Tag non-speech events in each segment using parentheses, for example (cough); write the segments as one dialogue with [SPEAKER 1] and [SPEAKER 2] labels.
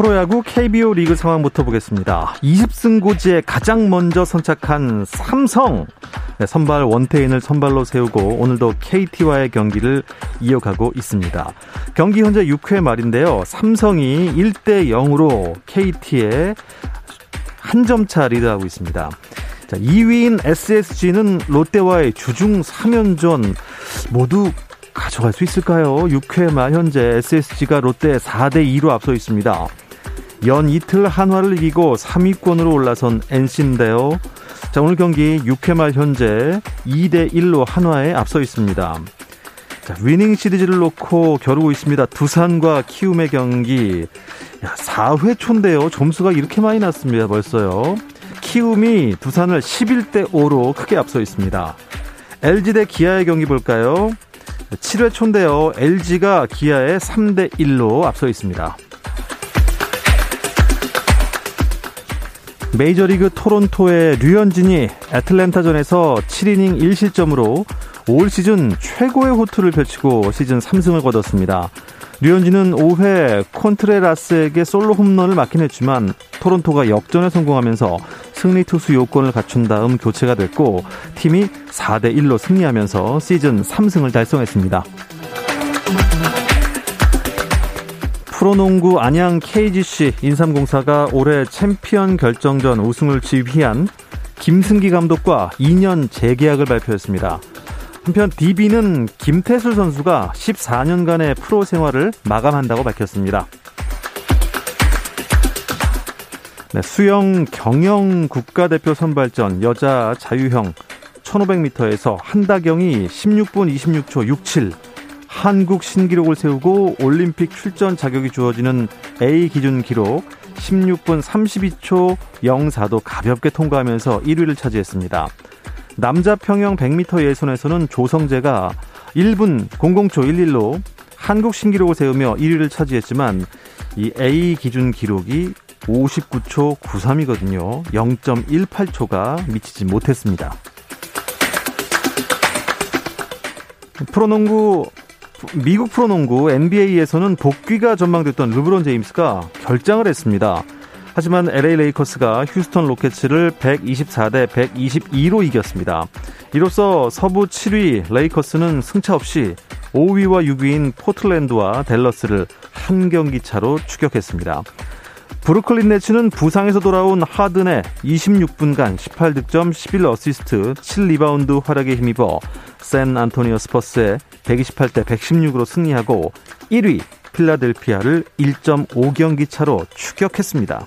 [SPEAKER 1] 프로야구 KBO 리그 상황부터 보겠습니다. 20승 고지에 가장 먼저 선착한 삼성. 네, 선발 원태인을 선발로 세우고 오늘도 KT와의 경기를 이어가고 있습니다. 경기 현재 6회 말인데요. 삼성이 1대 0으로 KT에 한 점 차 리드하고 있습니다. 자, 2위인 SSG는 롯데와의 주중 3연전 모두 가져갈 수 있을까요? 6회 말 현재 SSG가 롯데 4대 2로 앞서 있습니다. 연 이틀 한화를 이기고 3위권으로 올라선 NC인데요. 자, 오늘 경기 6회 말 현재 2대 1로 한화에 앞서 있습니다. 자, 위닝 시리즈를 놓고 겨루고 있습니다. 두산과 키움의 경기. 야, 4회 초인데요. 점수가 이렇게 많이 났습니다. 벌써요. 키움이 두산을 11대 5로 크게 앞서 있습니다. LG 대 기아의 경기 볼까요? 7회 초인데요. LG가 기아에 3대 1로 앞서 있습니다. 메이저리그 토론토의 류현진이 애틀랜타전에서 7이닝 1실점으로 올 시즌 최고의 호투를 펼치고 시즌 3승을 거뒀습니다. 류현진은 5회 콘트레라스에게 솔로 홈런을 맞긴 했지만 토론토가 역전에 성공하면서 승리 투수 요건을 갖춘 다음 교체가 됐고 팀이 4대 1로 승리하면서 시즌 3승을 달성했습니다. 프로농구 안양 KGC 인삼공사가 올해 챔피언 결정전 우승을 지휘한 김승기 감독과 2년 재계약을 발표했습니다. 한편 DB는 김태술 선수가 14년간의 프로 생활을 마감한다고 밝혔습니다. 네, 수영 경영 국가대표 선발전 여자 자유형 1500m에서 한다경이 16분 26초 67 한국 신기록을 세우고 올림픽 출전 자격이 주어지는 A 기준 기록 16분 32초 04도 가볍게 통과하면서 1위를 차지했습니다. 남자 평영 100m 예선에서는 조성재가 1분 00초 11로 한국 신기록을 세우며 1위를 차지했지만 이 A 기준 기록이 59초 93이거든요. 0.18초가 미치지 못했습니다. 프로농구 미국 프로농구 NBA에서는 복귀가 전망됐던 르브론 제임스가 결장을 했습니다. 하지만 LA 레이커스가 휴스턴 로켓츠를 124대 122로 이겼습니다. 이로써 서부 7위 레이커스는 승차 없이 5위와 6위인 포틀랜드와 댈러스를 한 경기 차로 추격했습니다. 브루클린 네츠는 부상에서 돌아온 하든의 26분간 18득점 11어시스트 7리바운드 활약에 힘입어 샌 안토니오 스퍼스의 128대 116으로 승리하고 1위 필라델피아를 1.5경기 차로 추격했습니다.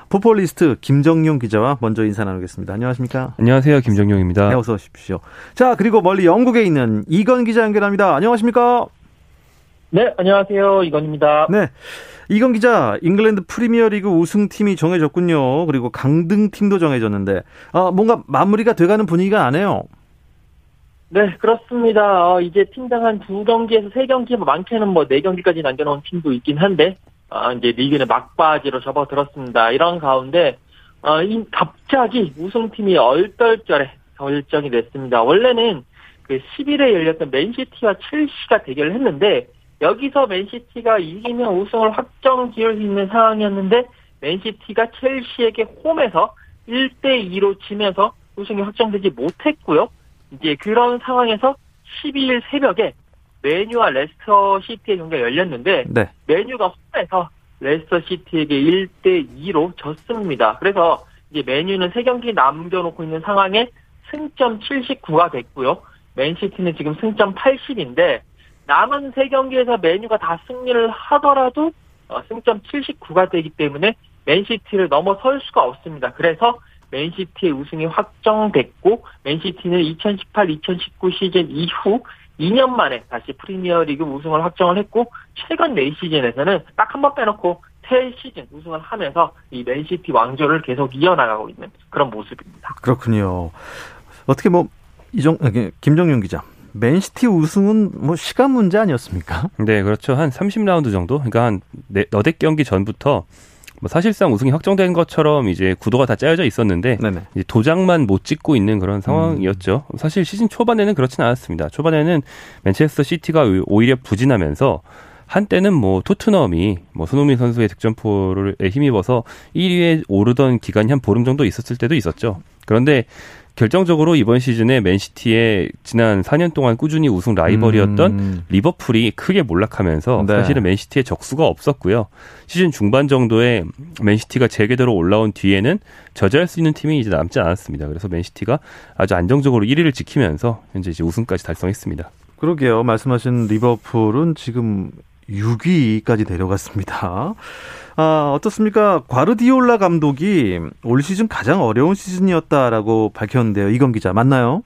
[SPEAKER 1] 포폴리스트 김정용 기자와 먼저 인사 나누겠습니다. 안녕하십니까?
[SPEAKER 2] 안녕하세요. 김정용입니다.
[SPEAKER 1] 네, 어서 오십시오. 자, 그리고 멀리 영국에 있는 이건 기자 연결합니다. 안녕하십니까?
[SPEAKER 3] 네, 안녕하세요. 이건입니다.
[SPEAKER 1] 네. 이건 기자, 잉글랜드 프리미어 리그 우승팀이 정해졌군요. 그리고 강등팀도 정해졌는데, 아, 뭔가 마무리가 돼가는 분위기가 나네요.
[SPEAKER 2] 네, 그렇습니다. 어, 이제 팀당 한 두 경기에서 세 경기, 뭐 많게는 뭐 네 경기까지 남겨놓은 팀도 있긴 한데, 아, 이제 리그는 막바지로 접어들었습니다. 이런 가운데, 어, 이, 갑자기 우승팀이 얼떨결에 결정이 됐습니다. 원래는 그 10일에 열렸던 맨시티와 첼시가 대결을 했는데, 여기서 맨시티가 이기면 우승을 확정 지을 수 있는 상황이었는데 맨시티가 첼시에게 홈에서 1대 2로 지면서 우승이 확정되지 못했고요. 이제 그런 상황에서 12일 새벽에 맨유와 레스터 시티의 경기가 열렸는데 네. 맨유가 홈에서 레스터 시티에게 1대 2로 졌습니다. 그래서 이제 맨유는 3경기 남겨놓고 있는 상황에 승점 79가 됐고요. 맨시티는 지금 승점 80인데 남은 세 경기에서 맨유가 다 승리를 하더라도 어, 승점 79가 되기 때문에 맨시티를 넘어설 수가 없습니다. 그래서 맨시티의 우승이 확정됐고 맨시티는 2018-2019 시즌 이후 2년 만에 다시 프리미어리그 우승을 확정을 했고 최근 4시즌에서는 딱 한 번 빼놓고 새 시즌 우승을 하면서 이 맨시티 왕조를 계속 이어나가고 있는 그런 모습입니다.
[SPEAKER 1] 그렇군요. 어떻게 뭐 이정 김정윤 기자 맨시티 우승은 뭐 시간 문제 아니었습니까?
[SPEAKER 3] 네, 그렇죠. 한 30라운드 정도. 그러니까 한 네, 너댓 경기 전부터 뭐 사실상 우승이 확정된 것처럼 이제 구도가 다 짜여져 있었는데 이제 도장만 못 찍고 있는 그런 상황이었죠. 음. 사실 시즌 초반에는 그렇진 않았습니다. 초반에는 맨체스터 시티가 오히려 부진하면서 한때는 뭐 토트넘이 뭐 손흥민 선수의 득점포를 힘입어서 1위에 오르던 기간이 한 보름 정도 있었을 때도 있었죠. 그런데 결정적으로 이번 시즌에 맨시티의 지난 4년 동안 꾸준히 우승 라이벌이었던 음. 리버풀이 크게 몰락하면서 네. 사실은 맨시티의 적수가 없었고요. 시즌 중반 정도에 맨시티가 재계대로 올라온 뒤에는 저지할 수 있는 팀이 이제 남지 않았습니다. 그래서 맨시티가 아주 안정적으로 1위를 지키면서 현재 이제 우승까지 달성했습니다.
[SPEAKER 1] 그러게요. 말씀하신 리버풀은 지금 6위까지 내려갔습니다. 아, 어떻습니까? 과르디올라 감독이 올 시즌 가장 어려운 시즌이었다라고 밝혔는데요. 이건 기자 맞나요?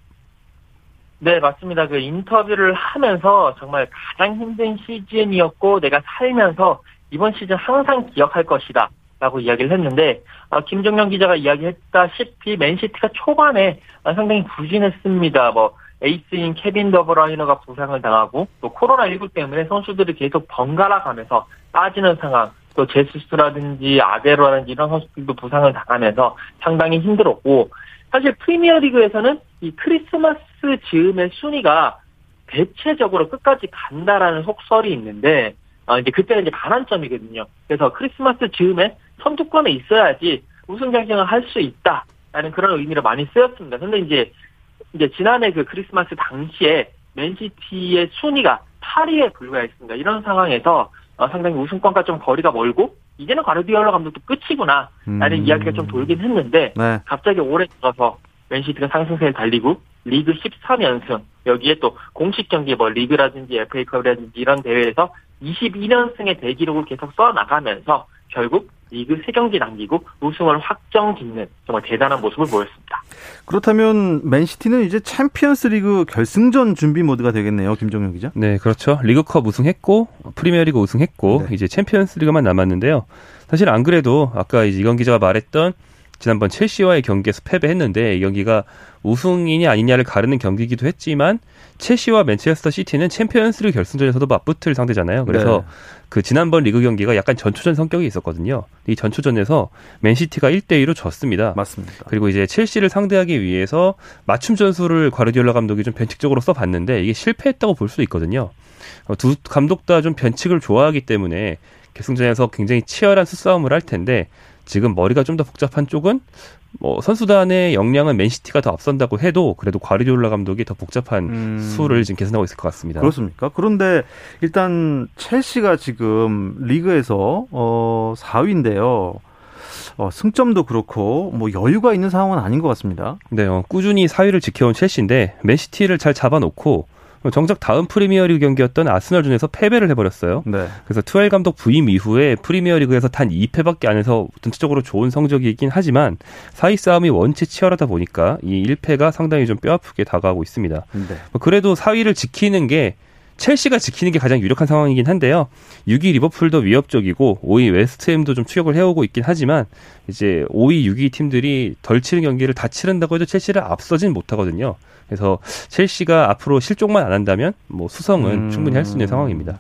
[SPEAKER 2] 네, 맞습니다. 그 인터뷰를 하면서 정말 가장 힘든 시즌이었고 내가 살면서 이번 시즌 항상 기억할 것이다. 라고 이야기를 했는데 아, 김정용 기자가 이야기했다시피 맨시티가 초반에 상당히 부진했습니다. 뭐 에이스인 케빈 더브라이너가 부상을 당하고 또 코로나19 때문에 선수들이 계속 번갈아 가면서 빠지는 상황 또 제수스라든지 아구에로라든지 이런 선수들도 부상을 당하면서 상당히 힘들었고 사실 프리미어리그에서는 이 크리스마스 즈음의 순위가 대체적으로 끝까지 간다라는 속설이 있는데 어, 이제 그때는 이제 반환점이거든요. 그래서 크리스마스 즈음에 선두권에 있어야지 우승 경쟁을 할 수 있다라는 그런 의미로 많이 쓰였습니다. 근데 이제 이제 지난해 그 크리스마스 당시에 맨시티의 순위가 8위에 불과했습니다. 이런 상황에서 어, 상당히 우승권과 좀 거리가 멀고 이제는 가르디올라 감독도 끝이구나 라는 음. 이야기가 좀 돌긴 했는데 네. 갑자기 올해 들어서 맨시티가 상승세를 달리고 리그 13연승 여기에 또 공식 경기 뭐 리그라든지 FA컵이라든지 이런 대회에서 22연승의 대기록을 계속 써나가면서 결국 리그 3경기 남기고 우승을 확정 짓는 정말 대단한 모습을 보였습니다.
[SPEAKER 1] 그렇다면 맨시티는 이제 챔피언스 리그 결승전 준비 모드가 되겠네요. 김종현 기자.
[SPEAKER 3] 네, 그렇죠. 리그컵 우승했고 프리미어리그 우승했고 네. 이제 챔피언스 리그만 남았는데요. 사실 안 그래도 아까 이건 기자가 말했던 지난번 첼시와의 경기에서 패배했는데 이 경기가 우승이냐 아니냐를 가르는 경기이기도 했지만 첼시와 맨체스터 시티는 챔피언스리그 결승전에서도 맞붙을 상대잖아요. 그래서 네. 그 지난번 리그 경기가 약간 전초전 성격이 있었거든요. 이 전초전에서 맨시티가 1대 2로 졌습니다.
[SPEAKER 1] 맞습니다.
[SPEAKER 3] 그리고 이제 첼시를 상대하기 위해서 맞춤 전술을 과르디올라 감독이 좀 변칙적으로 써봤는데 이게 실패했다고 볼 수 있거든요. 어, 두 감독 다 좀 변칙을 좋아하기 때문에 결승전에서 굉장히 치열한 수싸움을 할 텐데 지금 머리가 좀 더 복잡한 쪽은 뭐 선수단의 역량은 맨시티가 더 앞선다고 해도 그래도 과리디올라 감독이 더 복잡한 음. 수를 지금 계산하고 있을 것 같습니다.
[SPEAKER 1] 그렇습니까? 그런데 일단 첼시가 지금 리그에서 어 4위인데요. 어, 승점도 그렇고 뭐 여유가 있는 상황은 아닌 것 같습니다.
[SPEAKER 3] 네, 어, 꾸준히 4위를 지켜온 첼시인데 맨시티를 잘 잡아놓고 정작 다음 프리미어리그 경기였던 아스널전에서 패배를 해버렸어요. 네. 그래서 투엘 감독 부임 이후에 프리미어리그에서 단 2패밖에 안 해서 전체적으로 좋은 성적이긴 하지만 사이 싸움이 원체 치열하다 보니까 이 1패가 상당히 좀 뼈아프게 다가오고 있습니다. 네. 뭐 그래도 4위를 지키는 게 첼시가 지키는 게 가장 유력한 상황이긴 한데요. 6위 리버풀도 위협적이고 5위 웨스트햄도 좀 추격을 해오고 있긴 하지만 이제 5위, 6위 팀들이 덜 치는 경기를 다 치른다고 해도 첼시를 앞서진 못하거든요. 그래서 첼시가 앞으로 실족만 안 한다면 뭐 수성은 음. 충분히 할 수 있는 상황입니다.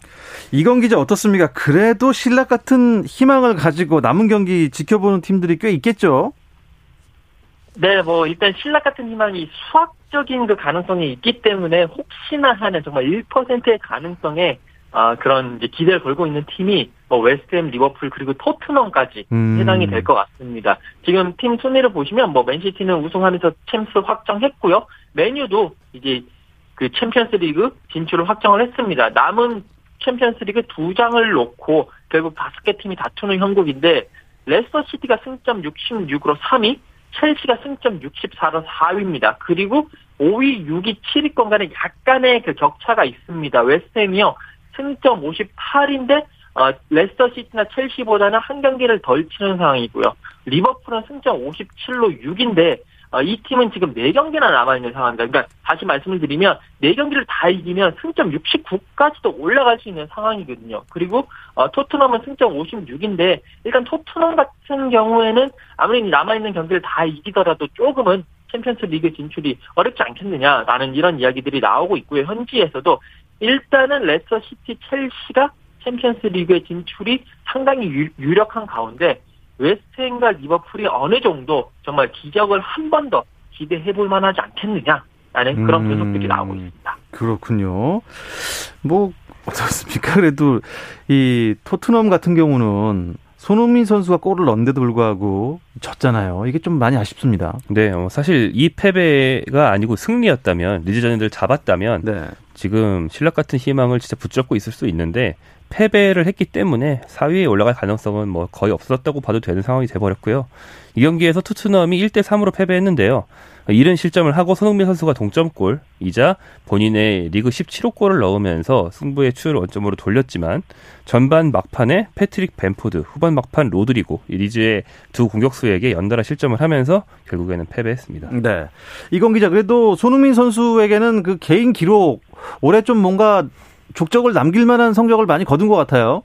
[SPEAKER 1] 이건 기자 어떻습니까? 그래도 신락 같은 희망을 가지고 남은 경기 지켜보는 팀들이 꽤 있겠죠?
[SPEAKER 2] 네, 뭐 일단 실낱 같은 희망이 수학적인 그 가능성이 있기 때문에 혹시나 하는 정말 1%의 가능성에 아, 그런 이제 기대를 걸고 있는 팀이 뭐 웨스트햄, 리버풀 그리고 토트넘까지 음. 해당이 될 것 같습니다. 지금 팀 순위를 보시면 뭐 맨시티는 우승하면서 챔스 확정했고요. 맨유도 이제 그 챔피언스리그 진출을 확정을 했습니다. 남은 챔피언스리그 두 장을 놓고 결국 다섯 개 팀이 다투는 형국인데 레스터 시티가 승점 66으로 3위, 첼시가 승점 64로 4위입니다. 그리고 5위, 6위, 7위권 간에 약간의 그 격차가 있습니다. 웨스트햄이요. 승점 58인데 어, 레스터 시티나 첼시보다는 한 경기를 덜 치른 상황이고요. 리버풀은 승점 57로 6위인데 어, 이 팀은 지금 4경기나 남아있는 상황입니다. 그러니까 다시 말씀을 드리면 4경기를 다 이기면 승점 69까지도 올라갈 수 있는 상황이거든요. 그리고 어, 토트넘은 승점 56인데 일단 토트넘 같은 경우에는 아무리 남아있는 경기를 다 이기더라도 조금은 챔피언스 리그 진출이 어렵지 않겠느냐라는 이런 이야기들이 나오고 있고요. 현지에서도 일단은 레스터 시티 첼시가 챔피언스 리그의 진출이 상당히 유력한 가운데 웨스트햄과 리버풀이 어느 정도 정말 기적을 한 번 더 기대해 볼 만하지 않겠느냐라는 그런 음, 분석들이 나오고 있습니다.
[SPEAKER 1] 그렇군요. 뭐 어떻습니까? 그래도 이 토트넘 같은 경우는 손흥민 선수가 골을 넣는데도 불구하고 졌잖아요. 이게 좀 많이 아쉽습니다.
[SPEAKER 3] 네, 어, 사실 이 패배가 아니고 승리였다면 리즈전들 잡았다면 네. 지금 신락 같은 희망을 진짜 붙잡고 있을 수 있는데 패배를 했기 때문에 4위에 올라갈 가능성은 뭐 거의 없었다고 봐도 되는 상황이 돼버렸고요. 이 경기에서 투트넘이 1대 3으로 패배했는데요. 이른 실점을 하고 손흥민 선수가 동점골이자 본인의 리그 17호 골을 넣으면서 승부의 추를 원점으로 돌렸지만 전반 막판에 패트릭 뱀포드, 후반 막판 로드리고 리즈의 두 공격수에게 연달아 실점을 하면서 결국에는 패배했습니다.
[SPEAKER 1] 네. 이건 기자 그래도 손흥민 선수에게는 그 개인 기록 올해 좀 뭔가 족적을 남길 만한 성적을 많이 거둔 것 같아요.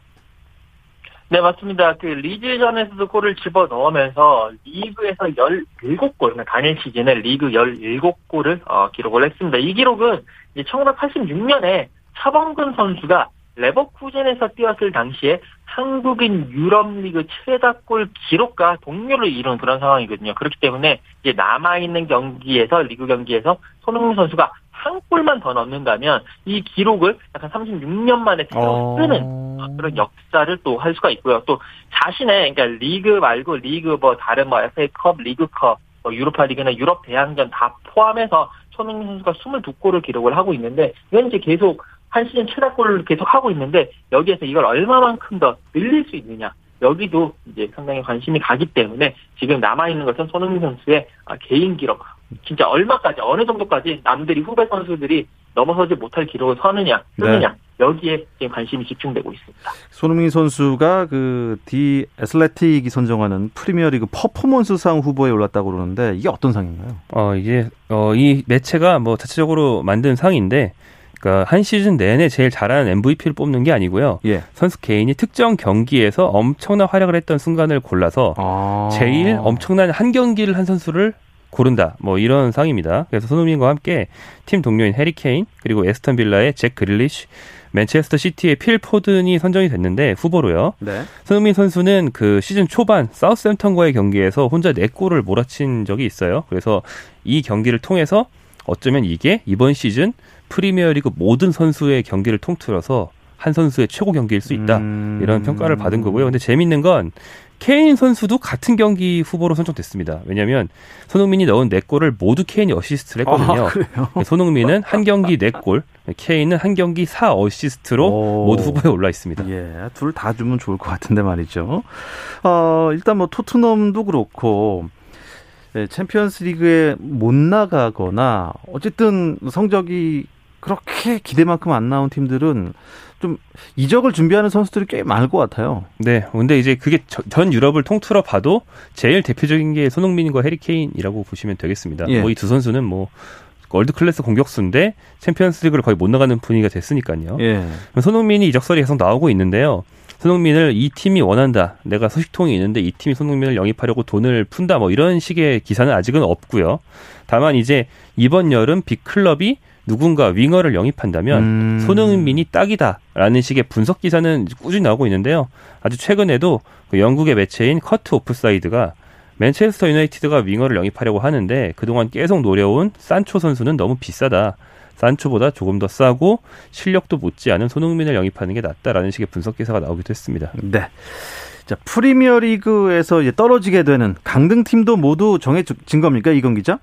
[SPEAKER 2] 네, 맞습니다. 그 리즈전에서도 골을 집어 넣으면서 리그에서 17골, 그러니까 단일 시즌에 리그 17골을 어, 기록을 했습니다. 이 기록은 1986년에 차범근 선수가 레버쿠젠에서 뛰었을 당시에 한국인 유럽리그 최다 골 기록과 동료를 이룬 그런 상황이거든요. 그렇기 때문에 이제 남아있는 경기에서, 리그 경기에서 손흥민 선수가 한 골만 더 넣는다면 이 기록을 약간 36년 만에 새로 쓰는 어... 그런 역사를 또 할 수가 있고요. 또 자신의 그러니까 리그 말고 리그 뭐 다른 뭐 FA컵, 리그컵, 뭐 유로파 리그나 유럽 대항전 다 포함해서 손흥민 선수가 22골을 기록을 하고 있는데 이건 이제 계속 한 시즌 최다 골을 계속 하고 있는데 여기에서 이걸 얼마만큼 더 늘릴 수 있느냐 여기도 이제 상당히 관심이 가기 때문에 지금 남아 있는 것은 손흥민 선수의 아, 개인 기록. 진짜 얼마까지, 어느 정도까지 남들이 후배 선수들이 넘어서지 못할 기록을 서느냐, 쓰느냐. 네. 여기에 지금 관심이 집중되고 있습니다.
[SPEAKER 1] 손흥민 선수가 그 디 애슬레틱이 선정하는 프리미어리그 퍼포먼스상 후보에 올랐다고 그러는데 이게 어떤 상인가요?
[SPEAKER 3] 어 이게 어이 매체가 뭐 자체적으로 만든 상인데 그러니까 한 시즌 내내 제일 잘하는 MVP를 뽑는 게 아니고요. 예. 선수 개인이 특정 경기에서 엄청난 활약을 했던 순간을 골라서 아. 제일 엄청난 한 경기를 한 선수를 고른다. 뭐 이런 상입니다. 그래서 손흥민과 함께 팀 동료인 해리 케인 그리고 에스턴 빌라의 잭 그릴리쉬 맨체스터 시티의 필 포든이 선정이 됐는데 후보로요. 네. 손흥민 선수는 그 시즌 초반 사우스햄턴과의 경기에서 혼자 4골을 몰아친 적이 있어요. 그래서 이 경기를 통해서 어쩌면 이게 이번 시즌 프리미어리그 모든 선수의 경기를 통틀어서 한 선수의 최고 경기일 수 있다 음... 이런 평가를 받은 거고요. 근데 재밌는 건 케인 선수도 같은 경기 후보로 선정됐습니다. 왜냐하면 손흥민이 넣은 4골을 모두 케인이 어시스트를 했거든요. 아, 손흥민은 한 경기 4골, 케인은 한 경기 4 어시스트로 오. 모두 후보에 올라 있습니다.
[SPEAKER 1] 예, 둘 다 주면 좋을 것 같은데 말이죠. 어, 일단 뭐 토트넘도 그렇고 예, 챔피언스 리그에 못 나가거나 어쨌든 성적이 그렇게 기대만큼 안 나온 팀들은 좀 이적을 준비하는 선수들이 꽤 많을 것 같아요.
[SPEAKER 3] 네. 근데 이제 그게 전 유럽을 통틀어 봐도 제일 대표적인 게 손흥민과 해리케인이라고 보시면 되겠습니다. 예. 뭐이 두 선수는 뭐 월드 클래스 공격수인데 챔피언스리그를 거의 못 나가는 분위기가 됐으니까요. 예. 손흥민이 이적설이 계속 나오고 있는데요. 손흥민을 이 팀이 원한다. 내가 소식통이 있는데 이 팀이 손흥민을 영입하려고 돈을 푼다. 뭐 이런 식의 기사는 아직은 없고요. 다만 이제 이번 여름 빅클럽이 누군가 윙어를 영입한다면 음. 손흥민이 딱이다라는 식의 분석 기사는 꾸준히 나오고 있는데요. 아주 최근에도 그 영국의 매체인 커트 오프사이드가 맨체스터 유나이티드가 윙어를 영입하려고 하는데 그동안 계속 노려온 산초 선수는 너무 비싸다. 산초보다 조금 더 싸고 실력도 못지 않은 손흥민을 영입하는 게 낫다라는 식의 분석 기사가 나오기도 했습니다.
[SPEAKER 1] 네. 자, 프리미어리그에서 떨어지게 되는 강등 팀도 모두 정해진 겁니까 이건 기자?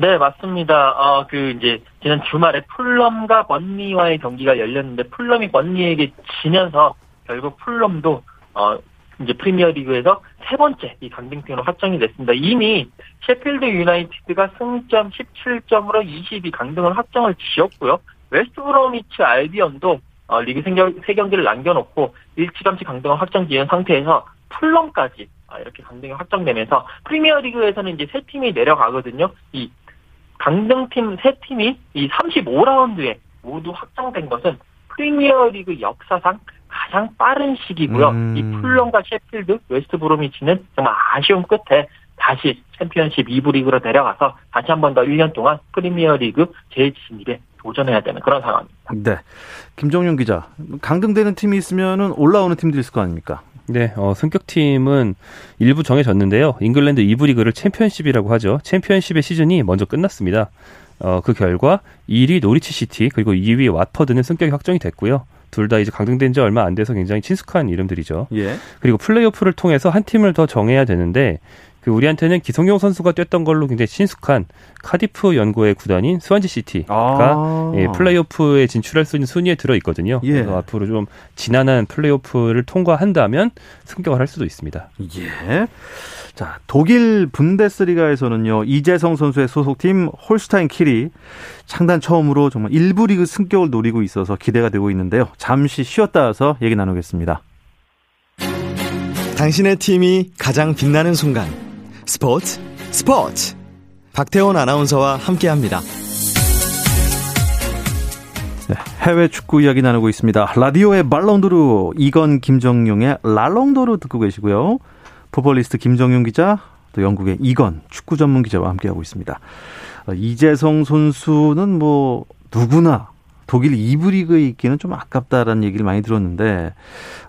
[SPEAKER 2] 네, 맞습니다. 어, 그, 이제, 지난 주말에 풀럼과 번리와의 경기가 열렸는데, 풀럼이 번리에게 지면서, 결국 풀럼도, 어, 이제 프리미어리그에서 세 번째 이 강등팀으로 확정이 됐습니다. 이미 셰필드 유나이티드가 승점 17점으로 20위 강등을 확정을 지었고요. 웨스트 브로미치 알비언도 어, 리그 세 경기를 남겨놓고 일찌감치 강등을 확정 지은 상태에서 풀럼까지 어, 이렇게 강등이 확정되면서 프리미어리그에서는 이제 세 팀이 내려가거든요. 이 강등팀 세 팀이 이 35라운드에 모두 확정된 것은 프리미어리그 역사상 가장 빠른 시기고요. 음. 이 풀럼과 셰필드, 웨스트 브로미치는 정말 아쉬운 끝에 다시 챔피언십 2부 리그로 내려가서 다시 한 번 더 1년 동안 프리미어리그 재진입에 도전해야 되는 그런 상황입니다.
[SPEAKER 1] 네. 김정윤 기자, 강등되는 팀이 있으면 올라오는 팀도 있을 거 아닙니까?
[SPEAKER 3] 네, 어, 승격팀은 일부 정해졌는데요. 잉글랜드 2부 리그를 챔피언십이라고 하죠. 챔피언십의 시즌이 먼저 끝났습니다. 어, 그 결과 1위 노리치 시티 그리고 2위 왓퍼드는 승격이 확정이 됐고요. 둘 다 이제 강등된 지 얼마 안 돼서 굉장히 친숙한 이름들이죠. 예. 그리고 플레이오프를 통해서 한 팀을 더 정해야 되는데 그 우리한테는 기성용 선수가 뛰었던 걸로 굉장히 친숙한 카디프 연고의 구단인 스완지 시티가 아. 예, 플레이오프에 진출할 수 있는 순위에 들어 있거든요. 예. 그래서 앞으로 좀 지난한 플레이오프를 통과한다면 승격을 할 수도 있습니다.
[SPEAKER 1] 예. 자, 독일 분데스리가에서는요. 이재성 선수의 소속팀 홀스타인 킬이 창단 처음으로 정말 일부 리그 승격을 노리고 있어서 기대가 되고 있는데요. 잠시 쉬었다 와서 얘기 나누겠습니다.
[SPEAKER 4] 당신의 팀이 가장 빛나는 순간 스포츠 스포츠 박태원 아나운서와 함께합니다.
[SPEAKER 1] 네, 해외 축구 이야기 나누고 있습니다. 라디오의 말롱도르 이건 김정용의 랄롱도르 듣고 계시고요. 포벌리스트 김정용 기자 또 영국의 이건 축구 전문 기자와 함께하고 있습니다. 어, 이재성 선수는 뭐 누구나 독일 2부 리그에 있기는 좀 아깝다라는 얘기를 많이 들었는데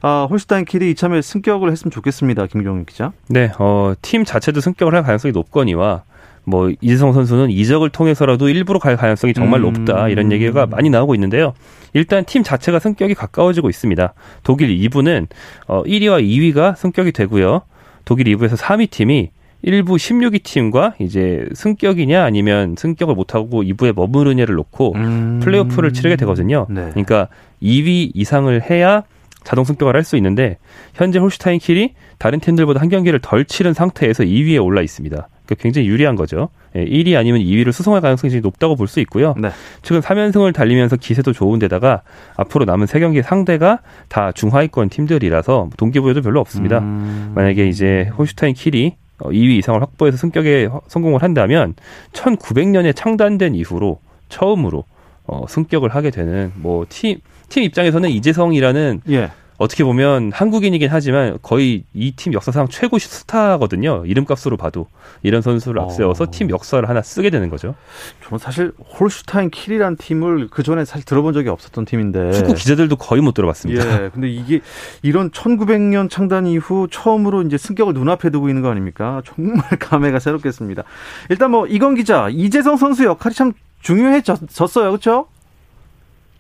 [SPEAKER 1] 아, 홀스타인 킬이 이참에 승격을 했으면 좋겠습니다. 김경윤 기자.
[SPEAKER 3] 네, 어, 팀 자체도 승격을 할 가능성이 높거니와 뭐 이재성 선수는 이적을 통해서라도 일부러 갈 가능성이 정말 음. 높다 이런 얘기가 많이 나오고 있는데요. 일단 팀 자체가 승격이 가까워지고 있습니다. 독일 2부는 어 1위와 2위가 승격이 되고요. 독일 2부에서 3위 팀이 1부 16위 팀과 이제 승격이냐 아니면 승격을 못하고 2부에 머무르냐를 놓고 음. 플레이오프를 치르게 되거든요. 네. 그러니까 2위 이상을 해야 자동 승격을 할 수 있는데 현재 홀슈타인 킬이 다른 팀들보다 한 경기를 덜 치른 상태에서 2위에 올라 있습니다. 그러니까 굉장히 유리한 거죠. 1위 예, 아니면 2위를 수성할 가능성이 높다고 볼 수 있고요. 네. 최근 3연승을 달리면서 기세도 좋은데다가 앞으로 남은 3경기 상대가 다 중하위권 팀들이라서 동기부여도 별로 없습니다. 음. 만약에 이제 홀슈타인 킬이 2위 어, 이상을 확보해서 승격에 성공을 한다면 1900년에 창단된 이후로 처음으로 어, 승격을 하게 되는 뭐 팀 팀 입장에서는 이재성이라는 예. 어떻게 보면 한국인이긴 하지만 거의 이 팀 역사상 최고 스타거든요. 이름값으로 봐도 이런 선수를 어. 앞세워서 어. 팀 역사를 하나 쓰게 되는 거죠.
[SPEAKER 1] 저는 사실 홀슈타인 킬이란 팀을 그 전에 사실 들어본 적이 없었던 팀인데
[SPEAKER 3] 축구 기자들도 거의 못 들어봤습니다.
[SPEAKER 1] 예. 근데 이게 이런 1900년 창단 이후 처음으로 이제 승격을 눈앞에 두고 있는 거 아닙니까? 정말 (laughs) 감회가 새롭겠습니다. 일단 뭐 이건 기자 이재성 선수 역할이 참 중요해졌어요, 그렇죠?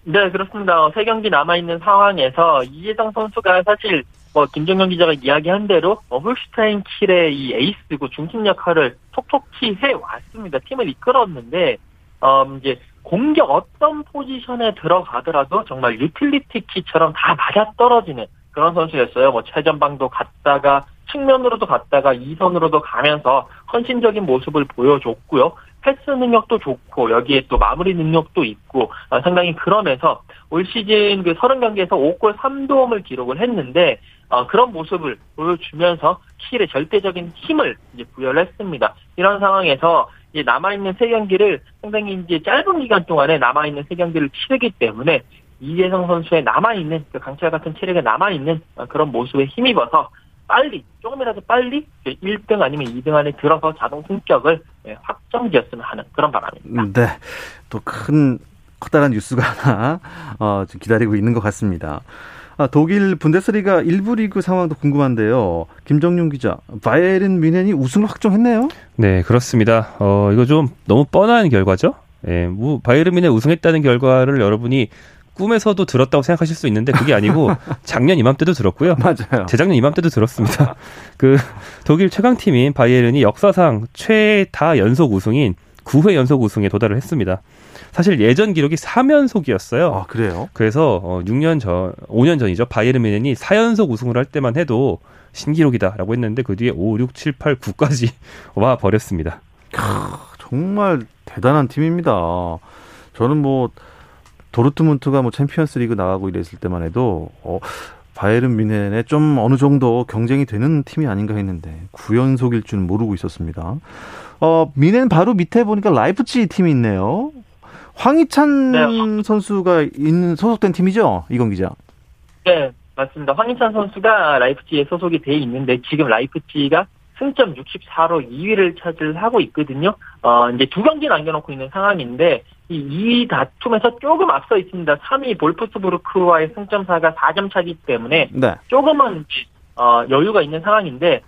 [SPEAKER 2] 네, 그렇습니다. 세 경기 남아있는 상황에서 이재성 선수가 사실 뭐 김정현 기자가 이야기한 대로 뭐 홀슈타인 킬의 이 에이스고 중심 역할을 톡톡히 해왔습니다. 팀을 이끌었는데 어 이제 공격 어떤 포지션에 들어가더라도 정말 유틸리티 키처럼 다 맞아떨어지는 그런 선수였어요. 뭐 최전방도 갔다가 측면으로도 갔다가 2선으로도 가면서 헌신적인 모습을 보여줬고요. 패스 능력도 좋고 여기에 또 마무리 능력도 있고 어, 상당히 그러면서 올 시즌 그 30경기에서 5골 3도움을 기록을 했는데 어, 그런 모습을 보여주면서 킬에 절대적인 힘을 이제 부여를 했습니다. 이런 상황에서 이제 남아있는 세 경기를 상당히 이제 짧은 기간 동안에 남아있는 세 경기를 치르기 때문에 이재성 선수의 남아있는 그 강철 같은 체력에 남아있는 그런 모습에 힘입어서 빨리 조금이라도 빨리 1등 아니면 2등 안에 들어서 자동 승격을 예, 확정지었으면 하는 그런 바람입니다.
[SPEAKER 1] 네, 또 큰 커다란 뉴스가 (laughs) 하나 어, 기다리고 있는 것 같습니다. 아, 독일 분데스리가 일부 리그 상황도 궁금한데요. 김정윤 기자, 바이에른 미넨이 우승을 확정했네요.
[SPEAKER 3] 네, 그렇습니다. 어, 이거 좀 너무 뻔한 결과죠. 예, 뭐 바이에른 미넨 우승했다는 결과를 여러분이 꿈에서도 들었다고 생각하실 수 있는데 그게 아니고 (laughs) 작년 이맘때도 들었고요.
[SPEAKER 1] 맞아요.
[SPEAKER 3] 재작년 이맘때도 들었습니다. 그 독일 최강 팀인 바이에른이 역사상 최다 연속 우승인 9회 연속 우승에 도달을 했습니다. 사실 예전 기록이 3연속이었어요.
[SPEAKER 1] 아, 그래요?
[SPEAKER 3] 그래서 어 6년 전, 5년 전이죠. 바이에른 뮌헨이 4연속 우승을 할 때만 해도 신기록이다라고 했는데 그 뒤에 5, 6, 7, 8, 9까지 와 버렸습니다.
[SPEAKER 1] 정말 대단한 팀입니다. 저는 뭐 도르트문트가 뭐 챔피언스 리그 나가고 이랬을 때만 해도 어 바이에른 뮌헨에 좀 어느 정도 경쟁이 되는 팀이 아닌가 했는데 9연속일 줄은 모르고 있었습니다. 어 뮌헨 바로 밑에 보니까 라이프치히 팀이 있네요. 황희찬 네. 선수가 있는 소속된 팀이죠, 이건 기자.
[SPEAKER 2] 네, 맞습니다. 황희찬 선수가 라이프치히에 소속이 돼 있는데 지금 라이프치히가 승점 64로 2위를 차지하고 있거든요. 어, 이제 두 경기 남겨놓고 있는 상황인데, 이 2위 다툼에서 조금 앞서 있습니다. 3위 볼프스부르크와의 승점차가 4점 차기 때문에, 네. 조금은, 어, 여유가 있는 상황인데,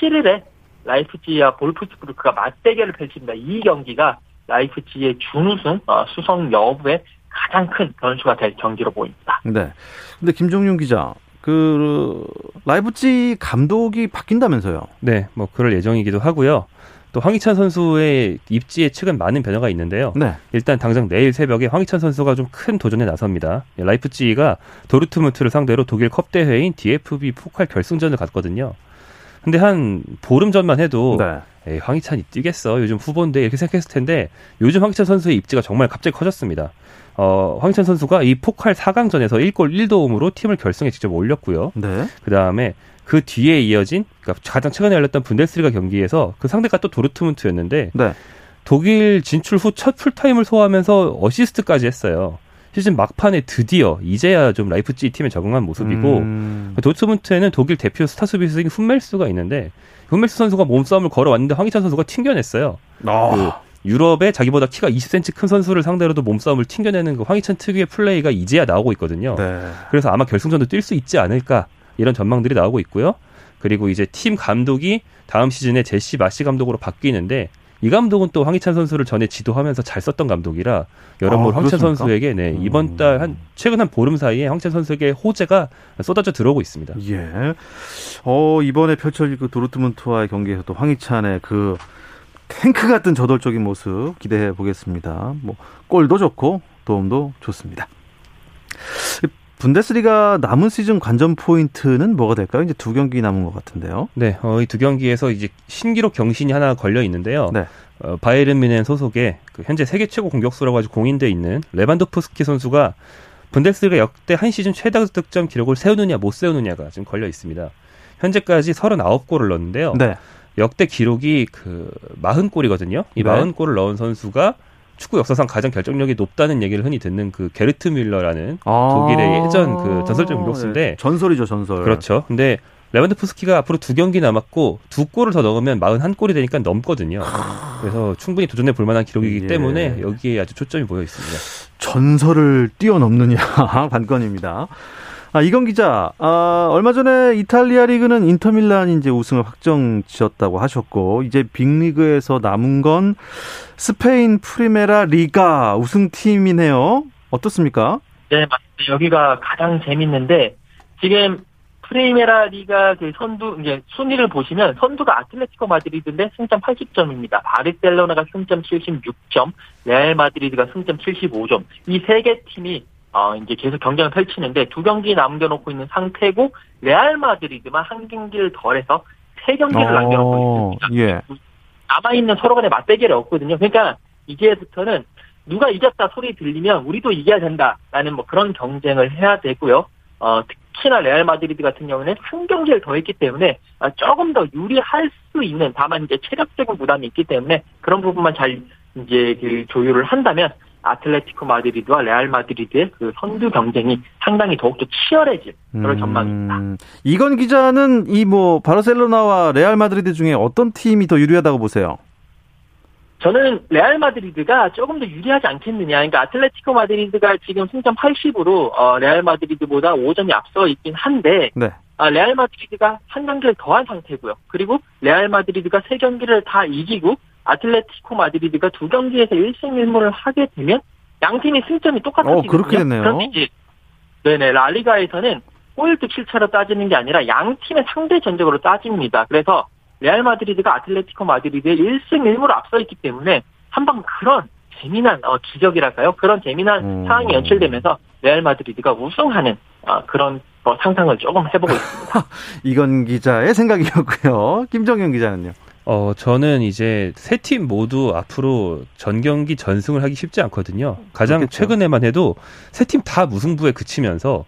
[SPEAKER 2] 17일에 라이프치히와 볼프스부르크가 맞대결을 펼칩니다. 이 경기가 라이프치히의 준우승, 어, 수성 여부에 가장 큰 변수가 될 경기로 보입니다.
[SPEAKER 1] 네. 근데 김종윤 기자, 그 라이프치히 감독이 바뀐다면서요?
[SPEAKER 3] 네, 뭐 그럴 예정이기도 하고요. 또 황희찬 선수의 입지에 최근 많은 변화가 있는데요. 네. 일단 당장 내일 새벽에 황희찬 선수가 좀 큰 도전에 나섭니다. 라이프치히가 도르트문트를 상대로 독일 컵 대회인 DFB 포칼 결승전을 갔거든요. 근데 한 보름 전만 해도 네. 에이, 황희찬이 뛰겠어. 요즘 후보인데 이렇게 생각했을 텐데 요즘 황희찬 선수의 입지가 정말 갑자기 커졌습니다. 어, 황희찬 선수가 이 포칼 4강전에서 1골 1도움으로 팀을 결승에 직접 올렸고요. 네. 그다음에 그 뒤에 이어진 그러니까 가장 최근에 열렸던 분데스리가 경기에서 그 상대가 또 도르트문트였는데 네. 독일 진출 후 첫 풀타임을 소화하면서 어시스트까지 했어요. 시즌 막판에 드디어 이제야 좀 라이프치히 팀에 적응한 모습이고 음. 도르트문트에는 독일 대표 스타 수비수인 훔멜스가 있는데 훔멜스 선수가 몸싸움을 걸어왔는데 황희찬 선수가 튕겨냈어요. 아. 그 유럽에 자기보다 키가 20cm 큰 선수를 상대로도 몸싸움을 튕겨내는 그 황희찬 특유의 플레이가 이제야 나오고 있거든요. 네. 그래서 아마 결승전도 뛸 수 있지 않을까 이런 전망들이 나오고 있고요. 그리고 이제 팀 감독이 다음 시즌에 제시 마시 감독으로 바뀌는데 이 감독은 또 황희찬 선수를 전에 지도하면서 잘 썼던 감독이라 여러모로 아, 황희찬 선수에게 네, 이번 달 한 최근 한 보름 사이에 황희찬 선수에게 호재가 쏟아져 들어오고 있습니다.
[SPEAKER 1] 예. 어, 이번에 펼쳐질 그 도르트문트와의 경기에서 또 황희찬의 그 탱크 같은 저돌적인 모습 기대해 보겠습니다. 뭐 골도 좋고 도움도 좋습니다. 분데스리가 남은 시즌 관전 포인트는 뭐가 될까요? 이제 두 경기 남은 것 같은데요.
[SPEAKER 3] 네, 어, 이 두 경기에서 이제 신기록 경신이 하나 걸려 있는데요. 네. 어, 바이에른 미넨 소속의 그 현재 세계 최고 공격수라고 가지고 공인돼 있는 레반도프스키 선수가 분데스리가 역대 한 시즌 최다 득점 기록을 세우느냐 못 세우느냐가 지금 걸려 있습니다. 현재까지 39골을 넣었는데요. 네. 역대 기록이 그 40골이거든요. 이 네. 40골을 넣은 선수가 축구 역사상 가장 결정력이 높다는 얘기를 흔히 듣는 그 게르트 뮬러라는 아~ 독일의 예전 그 전설적인 공격수인데 네.
[SPEAKER 1] 전설이죠 전설.
[SPEAKER 3] 그렇죠. 근데 레반드프스키가 앞으로 두 경기 남았고 두 골을 더 넣으면 41골이 되니까 넘거든요. 그래서 충분히 도전해 볼 만한 기록이기 예. 때문에 여기에 아주 초점이 모여 있습니다.
[SPEAKER 1] 전설을 뛰어넘느냐 (laughs) 관건입니다. 아, 이건 기자, 아, 얼마 전에 이탈리아 리그는 인터밀란이 이제 우승을 확정 지었다고 하셨고, 이제 빅리그에서 남은 건 스페인 프리메라 리가 우승팀이네요. 어떻습니까?
[SPEAKER 2] 네, 맞습니다. 여기가 가장 재밌는데, 지금 프리메라 리가 그 선두, 이제 순위를 보시면 선두가 아틀레티코 마드리드인데 승점 80점입니다. 바르셀로나가 승점 76점, 레알 마드리드가 승점 75점. 이 세 개 팀이 어, 이제 계속 경쟁을 펼치는데 두 경기 남겨놓고 있는 상태고 레알 마드리드만 한 경기를 덜해서 세 경기를 어, 남겨놓고 있습니다. 예. 남아 있는 서로 간의 맞대결이 없거든요. 그러니까 이제부터는 누가 이겼다 소리 들리면 우리도 이겨야 된다라는 뭐 그런 경쟁을 해야 되고요. 어, 특히나 레알 마드리드 같은 경우는 한 경기를 덜 했기 때문에 아, 조금 더 유리할 수 있는 다만 이제 체력적인 부담이 있기 때문에 그런 부분만 잘 이제 그 조율을 한다면 아틀레티코 마드리드와 레알 마드리드의 그 선두 경쟁이 상당히 더욱더 치열해질 그런 음, 전망입니다.
[SPEAKER 1] 이건 기자는 이 뭐 바르셀로나와 레알 마드리드 중에 어떤 팀이 더 유리하다고 보세요?
[SPEAKER 2] 저는 레알 마드리드가 조금 더 유리하지 않겠느냐. 그러니까 아틀레티코 마드리드가 지금 승점 80으로 어, 레알 마드리드보다 5점이 앞서 있긴 한데 네. 아, 레알 마드리드가 한 경기를 덜한 상태고요. 그리고 레알 마드리드가 세 경기를 다 이기고 아틀레티코 마드리드가 두 경기에서 1승 1무를 하게 되면 양 팀의 승점이 똑같아지거든요. 어,
[SPEAKER 1] 그렇게 됐네요. 그럼
[SPEAKER 2] 이제 네네 라리가에서는 골득실차로 따지는 게 아니라 양 팀의 상대 전적으로 따집니다. 그래서 레알 마드리드가 아틀레티코 마드리드에 1승 1무를 앞서 있기 때문에 한방 그런 재미난 어, 기적이랄까요? 그런 재미난 음. 상황이 연출되면서 레알 마드리드가 우승하는 어, 그런 어, 상상을 조금 해보고 있습니다. (laughs)
[SPEAKER 1] 이건 기자의 생각이었고요. 김정현 기자는요?
[SPEAKER 3] 어, 저는 이제 세 팀 모두 앞으로 전 경기 전승을 하기 쉽지 않거든요. 가장 그렇겠죠. 최근에만 해도 세 팀 다 무승부에 그치면서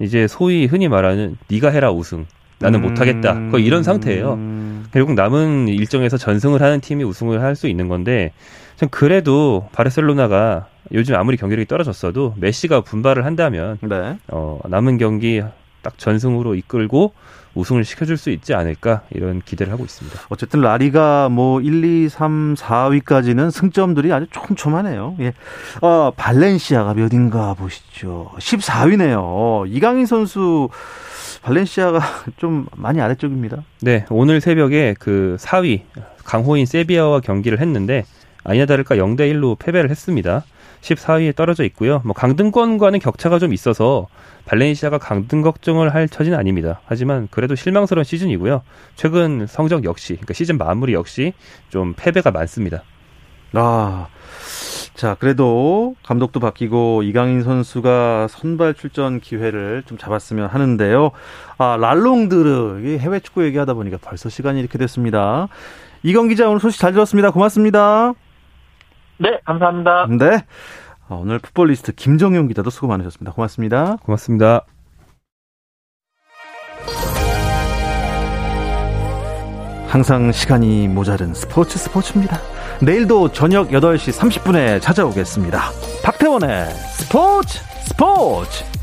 [SPEAKER 3] 이제 소위 흔히 말하는 네가 해라 우승. 나는 음... 못하겠다. 거의 이런 상태예요. 결국 남은 일정에서 전승을 하는 팀이 우승을 할 수 있는 건데, 전 그래도 바르셀로나가 요즘 아무리 경기력이 떨어졌어도 메시가 분발을 한다면 네. 어, 남은 경기 딱 전승으로 이끌고 우승을 시켜줄 수 있지 않을까 이런 기대를 하고 있습니다.
[SPEAKER 1] 어쨌든 라리가 뭐 1, 2, 3, 4위까지는 승점들이 아주 촘촘하네요. 예. 어, 발렌시아가 몇인가 보시죠. 14위네요. 이강인 선수 발렌시아가 (laughs) 좀 많이 아래쪽입니다.
[SPEAKER 3] 네, 오늘 새벽에 그 4위 강호인 세비야와 경기를 했는데 아니나 다를까 0대 1로 패배를 했습니다. 14위에 떨어져 있고요. 뭐 강등권과는 격차가 좀 있어서 발렌시아가 강등 걱정을 할 처지는 아닙니다. 하지만 그래도 실망스러운 시즌이고요. 최근 성적 역시, 그러니까 시즌 마무리 역시 좀 패배가 많습니다.
[SPEAKER 1] 아, 자, 그래도 감독도 바뀌고 이강인 선수가 선발 출전 기회를 좀 잡았으면 하는데요. 아, 랄롱드르, 해외 축구 얘기하다 보니까 벌써 시간이 이렇게 됐습니다. 이건 기자 오늘 소식 잘 들었습니다. 고맙습니다.
[SPEAKER 2] 네, 감사합니다.
[SPEAKER 1] 네. 아, 오늘 풋볼리스트 김정용 기자도 수고 많으셨습니다. 고맙습니다.
[SPEAKER 3] 고맙습니다.
[SPEAKER 1] 항상 시간이 모자른 스포츠 스포츠입니다. 내일도 저녁 8시 30분에 찾아오겠습니다. 박태원의 스포츠 스포츠!